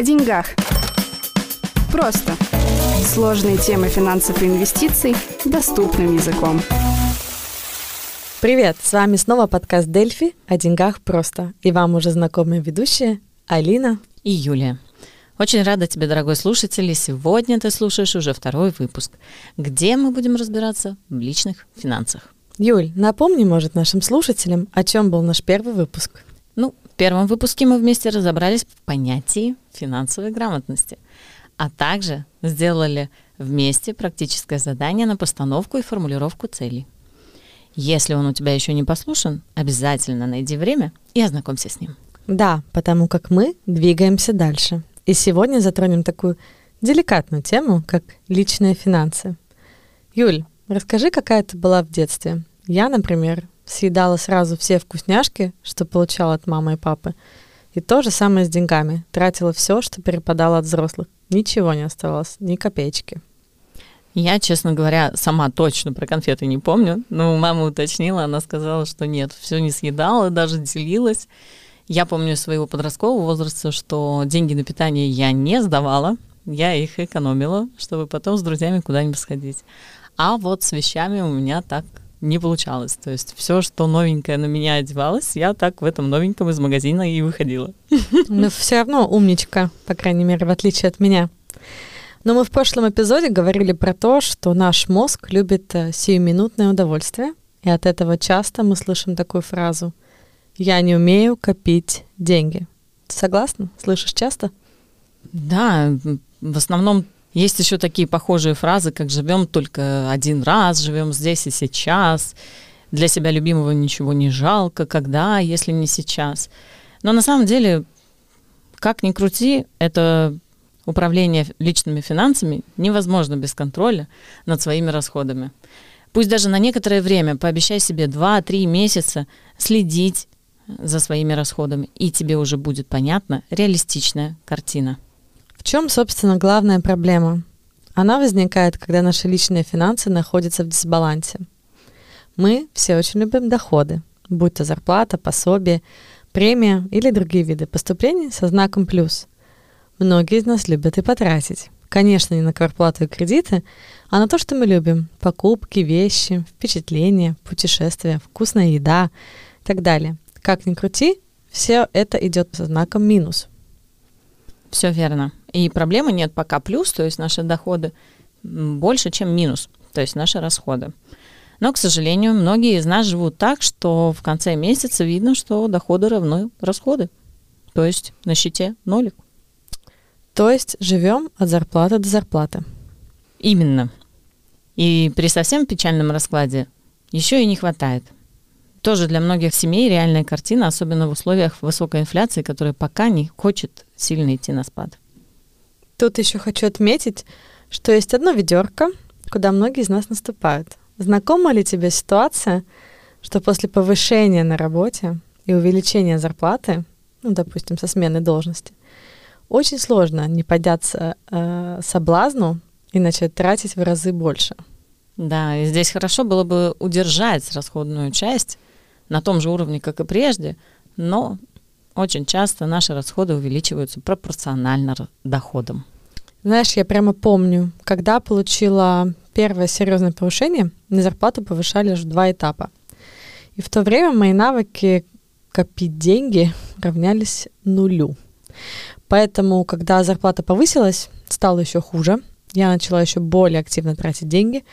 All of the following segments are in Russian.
О деньгах. Просто. Сложные темы финансов и инвестиций доступным языком. Привет, с вами снова подкаст Дельфи о деньгах просто. И вам уже знакомые ведущие Алина и Юлия. Очень рада тебе, дорогой слушатель, и сегодня ты слушаешь уже второй выпуск, где мы будем разбираться в личных финансах. Юль, напомни, может, нашим слушателям, о чем был наш первый выпуск. Первом выпуске мы вместе разобрались в понятии финансовой грамотности, а также сделали вместе практическое задание на постановку и формулировку целей. Если он у тебя еще не послушан, обязательно найди время и ознакомься с ним. Да, потому как мы двигаемся дальше. И сегодня затронем такую деликатную тему, как личные финансы. Юль, расскажи, какая ты была в детстве. Я, например, съедала сразу все вкусняшки, что получала от мамы и папы. И то же самое с деньгами. Тратила все, что перепадало от взрослых. Ничего не оставалось, ни копеечки. Я, честно говоря, сама точно про конфеты не помню, но мама уточнила, она сказала, что нет, все не съедала, даже делилась. Я помню своего подросткового возраста, что деньги на питание я не сдавала, я их экономила, чтобы потом с друзьями куда-нибудь сходить. А вот с вещами у меня так не получалось. То есть все, что новенькое на меня одевалось, я так в этом новеньком из магазина и выходила. Но все равно умничка, по крайней мере, в отличие от меня. Но мы в прошлом эпизоде говорили про то, что наш мозг любит э, сиюминутное удовольствие, и от этого часто мы слышим такую фразу «Я не умею копить деньги». Согласна? Слышишь часто? Да, в основном есть еще такие похожие фразы, как «живем только один раз», «живем здесь и сейчас», «для себя любимого ничего не жалко», «когда, если не сейчас». Но на самом деле, как ни крути, это управление личными финансами невозможно без контроля над своими расходами. Пусть даже на некоторое время пообещай себе 2-3 месяца следить за своими расходами, и тебе уже будет понятна реалистичная картина. В чем, собственно, главная проблема? Она возникает, когда наши личные финансы находятся в дисбалансе. Мы все очень любим доходы, будь то зарплата, пособие, премия или другие виды поступлений со знаком «плюс». Многие из нас любят и потратить. Конечно, не на квартплату и кредиты, а на то, что мы любим. Покупки, вещи, впечатления, путешествия, вкусная еда и так далее. Как ни крути, все это идет со знаком минус. Все верно. И проблемы нет пока плюс, то есть наши доходы больше, чем минус, то есть наши расходы. Но, к сожалению, многие из нас живут так, что в конце месяца видно, что доходы равны расходы. То есть на счете нолик. То есть живем от зарплаты до зарплаты. Именно. И при совсем печальном раскладе еще и не хватает. Тоже для многих семей реальная картина, особенно в условиях высокой инфляции, которая пока не хочет сильно идти на спад. Тут еще хочу отметить, что есть одно ведерко, куда многие из нас наступают. Знакома ли тебе ситуация, что после повышения на работе и увеличения зарплаты, ну, допустим, со смены должности, очень сложно не подняться э, соблазну и начать тратить в разы больше. Да, и здесь хорошо было бы удержать расходную часть на том же уровне, как и прежде, но очень часто наши расходы увеличиваются пропорционально доходам. Знаешь, я прямо помню, когда получила первое серьезное повышение, мне зарплату повышали аж два этапа. И в то время мои навыки копить деньги равнялись нулю. Поэтому, когда зарплата повысилась, стало еще хуже. Я начала еще более активно тратить деньги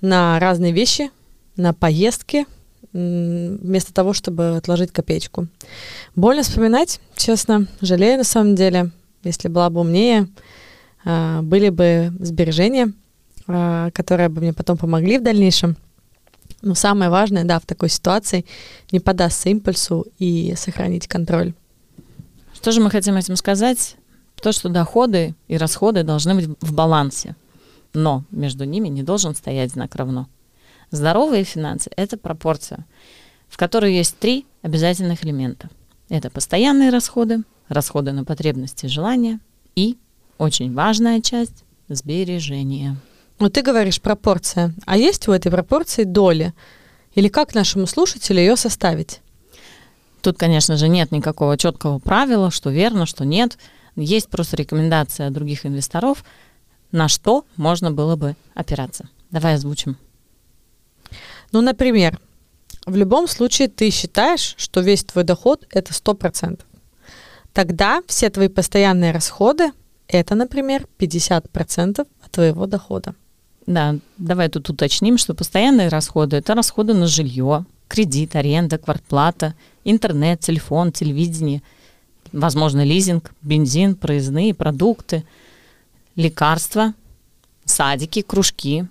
на разные вещи, на поездки, вместо того, чтобы отложить копеечку. Больно вспоминать, честно, жалею на самом деле. Если была бы умнее, а, были бы сбережения, а, которые бы мне потом помогли в дальнейшем. Но самое важное, да, в такой ситуации не поддаться импульсу и сохранить контроль. Что же мы хотим этим сказать? То, что доходы и расходы должны быть в балансе, но между ними не должен стоять знак равно. Здоровые финансы – это пропорция, в которой есть три обязательных элемента. Это постоянные расходы, расходы на потребности и желания и очень важная часть – сбережения. Ну, ты говоришь пропорция. А есть у этой пропорции доли? Или как нашему слушателю ее составить? Тут, конечно же, нет никакого четкого правила, что верно, что нет. есть просто рекомендация других инвесторов, на что можно было бы опираться. Давай озвучим. Ну, например, в любом случае ты считаешь, что весь твой доход — это 100%. Тогда все твои постоянные расходы — это, например, 50% от твоего дохода. Да, давай тут уточним, что постоянные расходы – это расходы на жилье, кредит, аренда, квартплата, интернет, телефон, телевидение, возможно, лизинг, бензин, проездные, продукты, лекарства, садики, кружки,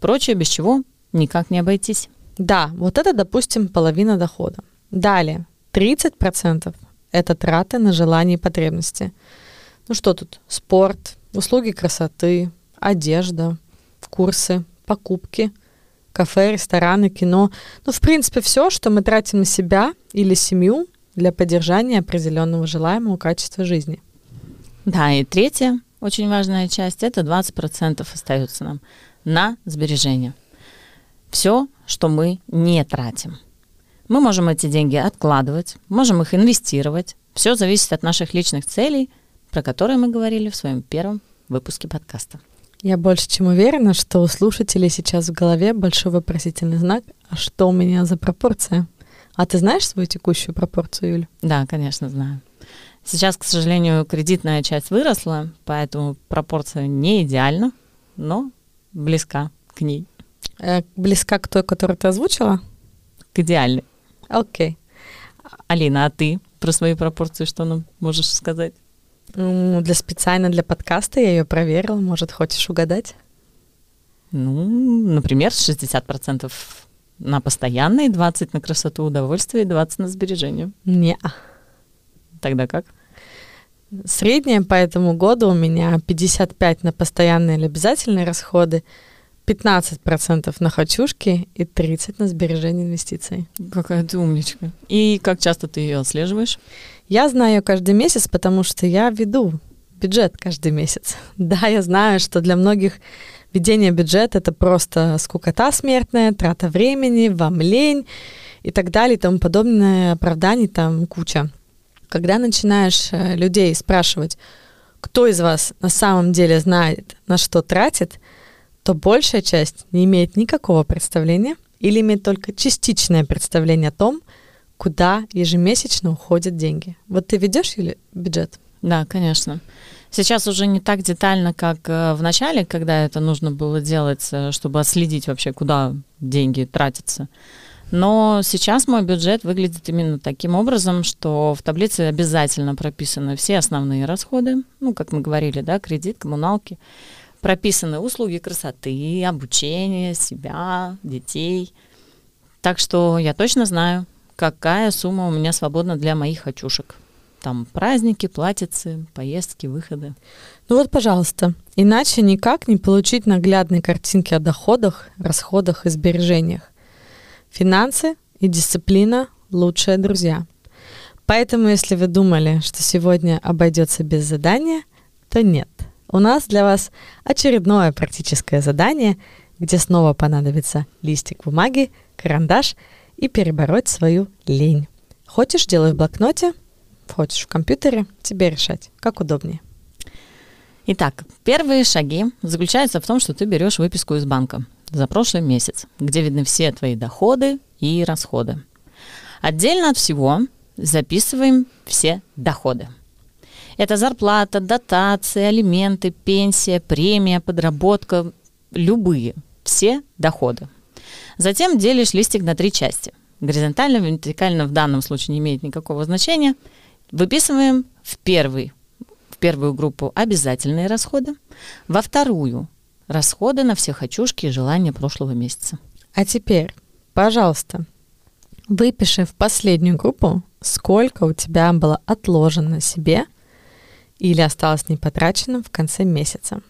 прочее, без чего никак не обойтись. Да, вот это, допустим, половина дохода. Далее, 30% – это траты на желания и потребности. Ну что тут? Спорт, услуги красоты, одежда, курсы, покупки, кафе, рестораны, кино. Ну, в принципе, все, что мы тратим на себя или семью для поддержания определенного желаемого качества жизни. Да, и третья очень важная часть – это 20% остается нам на сбережения. Все, что мы не тратим. Мы можем эти деньги откладывать, можем их инвестировать. Все зависит от наших личных целей, про которые мы говорили в своем первом выпуске подкаста. Я больше чем уверена, что у слушателей сейчас в голове большой вопросительный знак, а что у меня за пропорция? А ты знаешь свою текущую пропорцию, Юль? Да, конечно, знаю. Сейчас, к сожалению, кредитная часть выросла, поэтому пропорция не идеальна, но близка к ней. Э, близка к той, которую ты озвучила? К идеальной. Окей. Алина, а ты про свои пропорции что нам можешь сказать? Ну, для специально для подкаста я ее проверила. Может, хочешь угадать? Ну, например, 60% на постоянные, 20 на красоту, удовольствие и 20 на сбережение. Не. Тогда как? Средняя по этому году у меня 55 на постоянные или обязательные расходы, 15% на хочушки и 30% на сбережение инвестиций. Какая ты умничка. И как часто ты ее отслеживаешь? Я знаю каждый месяц, потому что я веду бюджет каждый месяц. Да, я знаю, что для многих ведение бюджета это просто скукота смертная, трата времени, вам лень и так далее и тому подобное, оправданий там куча. Когда начинаешь э, людей спрашивать, кто из вас на самом деле знает, на что тратит, то большая часть не имеет никакого представления или имеет только частичное представление о том, куда ежемесячно уходят деньги. Вот ты ведешь или бюджет? Да, конечно. Сейчас уже не так детально, как э, в начале, когда это нужно было делать, э, чтобы отследить вообще, куда деньги тратятся. Но сейчас мой бюджет выглядит именно таким образом, что в таблице обязательно прописаны все основные расходы, ну, как мы говорили, да, кредит, коммуналки, прописаны услуги красоты, обучение себя, детей. Так что я точно знаю, какая сумма у меня свободна для моих хочушек. Там праздники, платьицы, поездки, выходы. Ну вот, пожалуйста, иначе никак не получить наглядной картинки о доходах, расходах и сбережениях. Финансы и дисциплина – лучшие друзья. Поэтому, если вы думали, что сегодня обойдется без задания, то нет – у нас для вас очередное практическое задание, где снова понадобится листик бумаги, карандаш и перебороть свою лень. Хочешь, делай в блокноте, хочешь в компьютере, тебе решать, как удобнее. Итак, первые шаги заключаются в том, что ты берешь выписку из банка за прошлый месяц, где видны все твои доходы и расходы. Отдельно от всего записываем все доходы – это зарплата, дотации, алименты, пенсия, премия, подработка, любые, все доходы. Затем делишь листик на три части. Горизонтально, вертикально в данном случае не имеет никакого значения. Выписываем в, первый, в первую группу обязательные расходы, во вторую расходы на все хочушки и желания прошлого месяца. А теперь, пожалуйста, выпиши в последнюю группу, сколько у тебя было отложено себе или осталось непотраченным в конце месяца.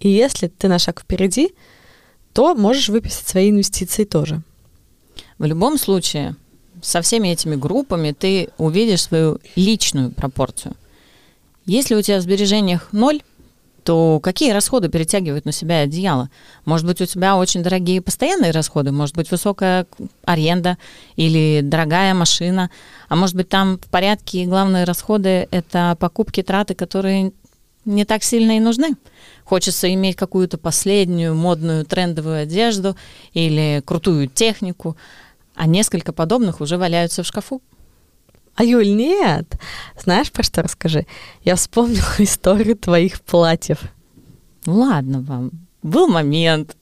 И если ты на шаг впереди, то можешь выписать свои инвестиции тоже. В любом случае, со всеми этими группами ты увидишь свою личную пропорцию. Если у тебя в сбережениях ноль, то какие расходы перетягивают на себя одеяло? Может быть, у тебя очень дорогие постоянные расходы, может быть, высокая аренда или дорогая машина, а может быть, там в порядке главные расходы – это покупки, траты, которые не так сильно и нужны. Хочется иметь какую-то последнюю модную трендовую одежду или крутую технику, а несколько подобных уже валяются в шкафу. А Юль, нет. Знаешь, про что расскажи? Я вспомнила историю твоих платьев. Ладно вам, был момент.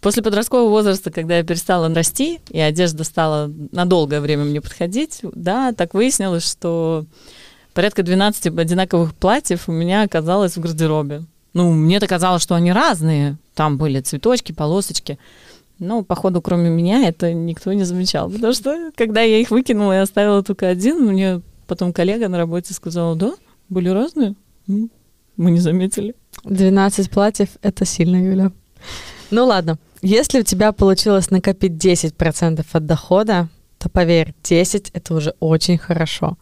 После подросткового возраста, когда я перестала расти, и одежда стала на долгое время мне подходить, да, так выяснилось, что порядка 12 одинаковых платьев у меня оказалось в гардеробе. Ну, мне-то казалось, что они разные. Там были цветочки, полосочки. Но, походу, кроме меня, это никто не замечал. Потому что, когда я их выкинула и оставила только один, мне потом коллега на работе сказала, да, были разные. Мы не заметили. 12 платьев — это сильно, Юля. Ну ладно, если у тебя получилось накопить 10% от дохода, то поверь, 10 — это уже очень хорошо.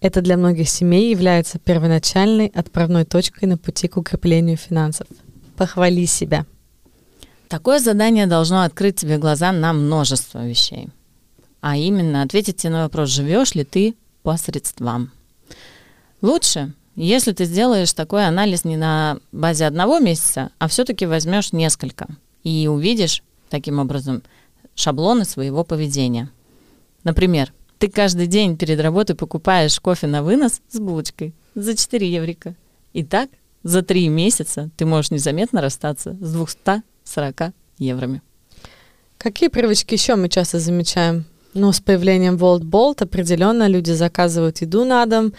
Это для многих семей является первоначальной отправной точкой на пути к укреплению финансов. Похвали себя. Такое задание должно открыть тебе глаза на множество вещей. А именно ответить на вопрос, живешь ли ты по средствам. Лучше, если ты сделаешь такой анализ не на базе одного месяца, а все-таки возьмешь несколько и увидишь таким образом шаблоны своего поведения. Например, ты каждый день перед работой покупаешь кофе на вынос с булочкой за 4 еврика. И так за 3 месяца ты можешь незаметно расстаться с 200 40 евроми. Какие привычки еще мы часто замечаем? Ну, с появлением World Bolt определенно люди заказывают еду на дом,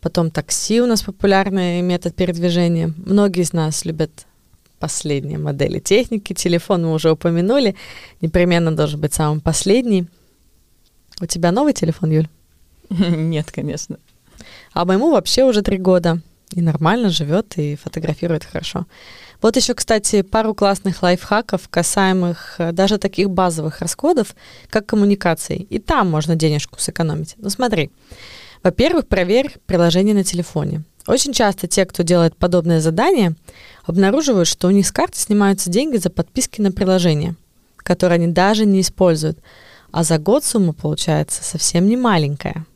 потом такси у нас популярный метод передвижения. Многие из нас любят последние модели техники. Телефон мы уже упомянули, непременно должен быть самым последний. У тебя новый телефон, Юль? Нет, конечно. А моему вообще уже три года. И нормально живет, и фотографирует хорошо. Вот еще, кстати, пару классных лайфхаков, касаемых э, даже таких базовых расходов, как коммуникации. И там можно денежку сэкономить. Ну смотри, во-первых, проверь приложение на телефоне. Очень часто те, кто делает подобное задание, обнаруживают, что у них с карты снимаются деньги за подписки на приложение, которые они даже не используют. А за год сумма получается совсем не маленькая.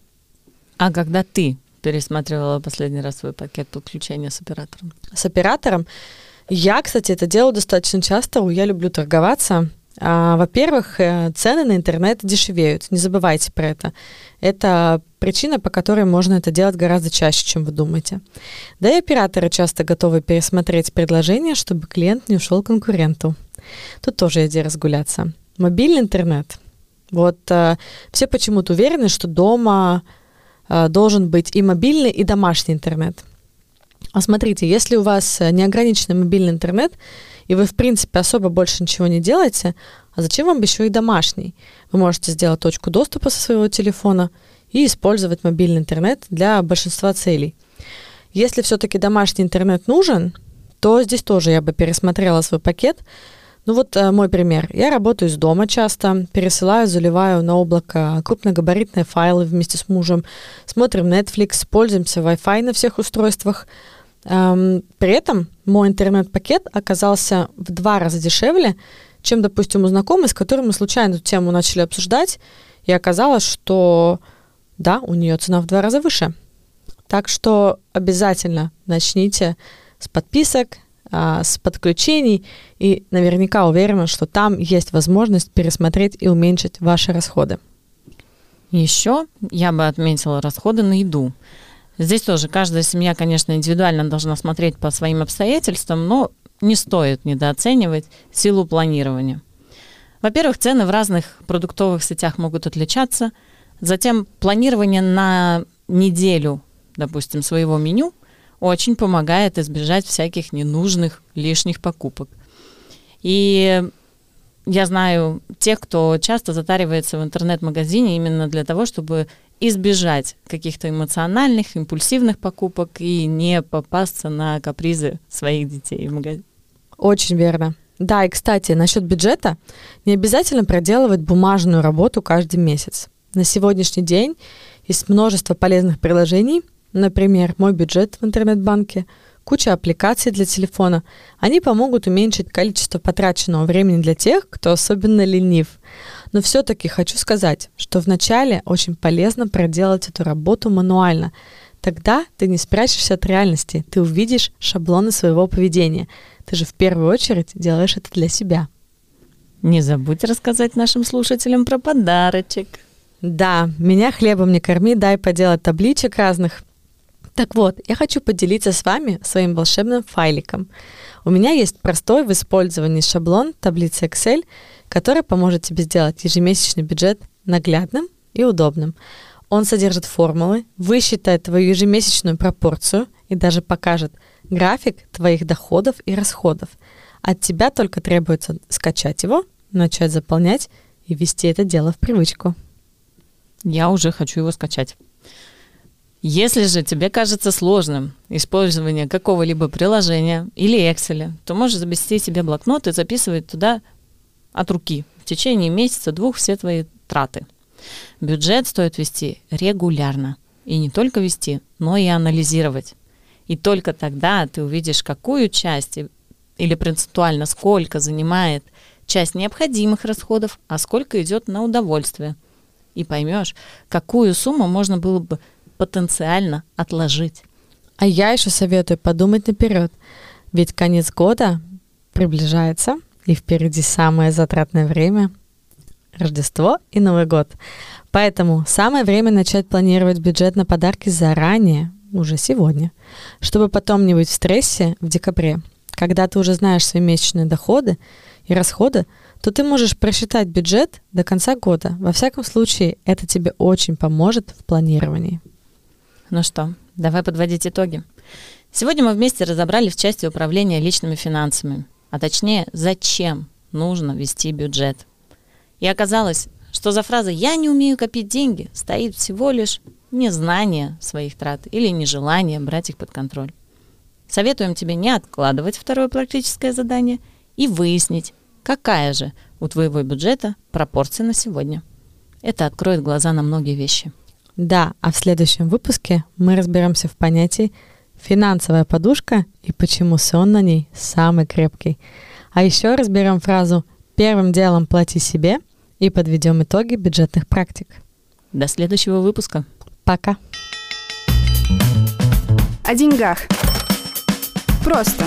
А когда ты пересматривала последний раз свой пакет подключения с оператором? С оператором я, кстати, это делаю достаточно часто. Я люблю торговаться. А, во-первых, э, цены на интернет дешевеют. Не забывайте про это. Это причина, по которой можно это делать гораздо чаще, чем вы думаете. Да и операторы часто готовы пересмотреть предложение, чтобы клиент не ушел к конкуренту. Тут тоже иди разгуляться. Мобильный интернет. Вот э, все почему-то уверены, что дома э, должен быть и мобильный, и домашний интернет. А смотрите, если у вас э, неограниченный мобильный интернет, и вы, в принципе, особо больше ничего не делаете, а зачем вам еще и домашний? Вы можете сделать точку доступа со своего телефона и использовать мобильный интернет для большинства целей. Если все-таки домашний интернет нужен, то здесь тоже я бы пересмотрела свой пакет. Ну вот э, мой пример. Я работаю из дома часто, пересылаю, заливаю на облако крупногабаритные файлы вместе с мужем, смотрим Netflix, пользуемся Wi-Fi на всех устройствах – при этом мой интернет-пакет оказался в два раза дешевле, чем, допустим, у знакомой, с которой мы случайно эту тему начали обсуждать, и оказалось, что да, у нее цена в два раза выше. Так что обязательно начните с подписок, а, с подключений, и наверняка уверена, что там есть возможность пересмотреть и уменьшить ваши расходы. Еще я бы отметила расходы на еду. Здесь тоже каждая семья, конечно, индивидуально должна смотреть по своим обстоятельствам, но не стоит недооценивать силу планирования. Во-первых, цены в разных продуктовых сетях могут отличаться. Затем планирование на неделю, допустим, своего меню очень помогает избежать всяких ненужных лишних покупок. И я знаю тех, кто часто затаривается в интернет-магазине именно для того, чтобы избежать каких-то эмоциональных, импульсивных покупок и не попасться на капризы своих детей в магазине. Очень верно. Да, и, кстати, насчет бюджета, не обязательно проделывать бумажную работу каждый месяц. На сегодняшний день есть множество полезных приложений, например, мой бюджет в интернет-банке, куча аппликаций для телефона. Они помогут уменьшить количество потраченного времени для тех, кто особенно ленив. Но все-таки хочу сказать, что вначале очень полезно проделать эту работу мануально. Тогда ты не спрячешься от реальности, ты увидишь шаблоны своего поведения. Ты же в первую очередь делаешь это для себя. Не забудь рассказать нашим слушателям про подарочек. Да, меня хлебом не корми, дай поделать табличек разных. Так вот, я хочу поделиться с вами своим волшебным файликом. У меня есть простой в использовании шаблон таблицы Excel, который поможет тебе сделать ежемесячный бюджет наглядным и удобным. Он содержит формулы, высчитает твою ежемесячную пропорцию и даже покажет график твоих доходов и расходов. От тебя только требуется скачать его, начать заполнять и ввести это дело в привычку. Я уже хочу его скачать. Если же тебе кажется сложным использование какого-либо приложения или Excel, то можешь завести себе блокнот и записывать туда от руки в течение месяца-двух все твои траты. Бюджет стоит вести регулярно. И не только вести, но и анализировать. И только тогда ты увидишь, какую часть или процентуально сколько занимает часть необходимых расходов, а сколько идет на удовольствие. И поймешь, какую сумму можно было бы потенциально отложить. А я еще советую подумать наперед, ведь конец года приближается, и впереди самое затратное время – Рождество и Новый год. Поэтому самое время начать планировать бюджет на подарки заранее, уже сегодня, чтобы потом не быть в стрессе в декабре. Когда ты уже знаешь свои месячные доходы и расходы, то ты можешь просчитать бюджет до конца года. Во всяком случае, это тебе очень поможет в планировании. Ну что, давай подводить итоги. Сегодня мы вместе разобрали в части управления личными финансами, а точнее, зачем нужно вести бюджет. И оказалось, что за фразой «я не умею копить деньги» стоит всего лишь незнание своих трат или нежелание брать их под контроль. Советуем тебе не откладывать второе практическое задание и выяснить, какая же у твоего бюджета пропорция на сегодня. Это откроет глаза на многие вещи. Да, а в следующем выпуске мы разберемся в понятии финансовая подушка и почему сон на ней самый крепкий. А еще разберем фразу «первым делом плати себе» и подведем итоги бюджетных практик. До следующего выпуска. Пока. О деньгах. Просто.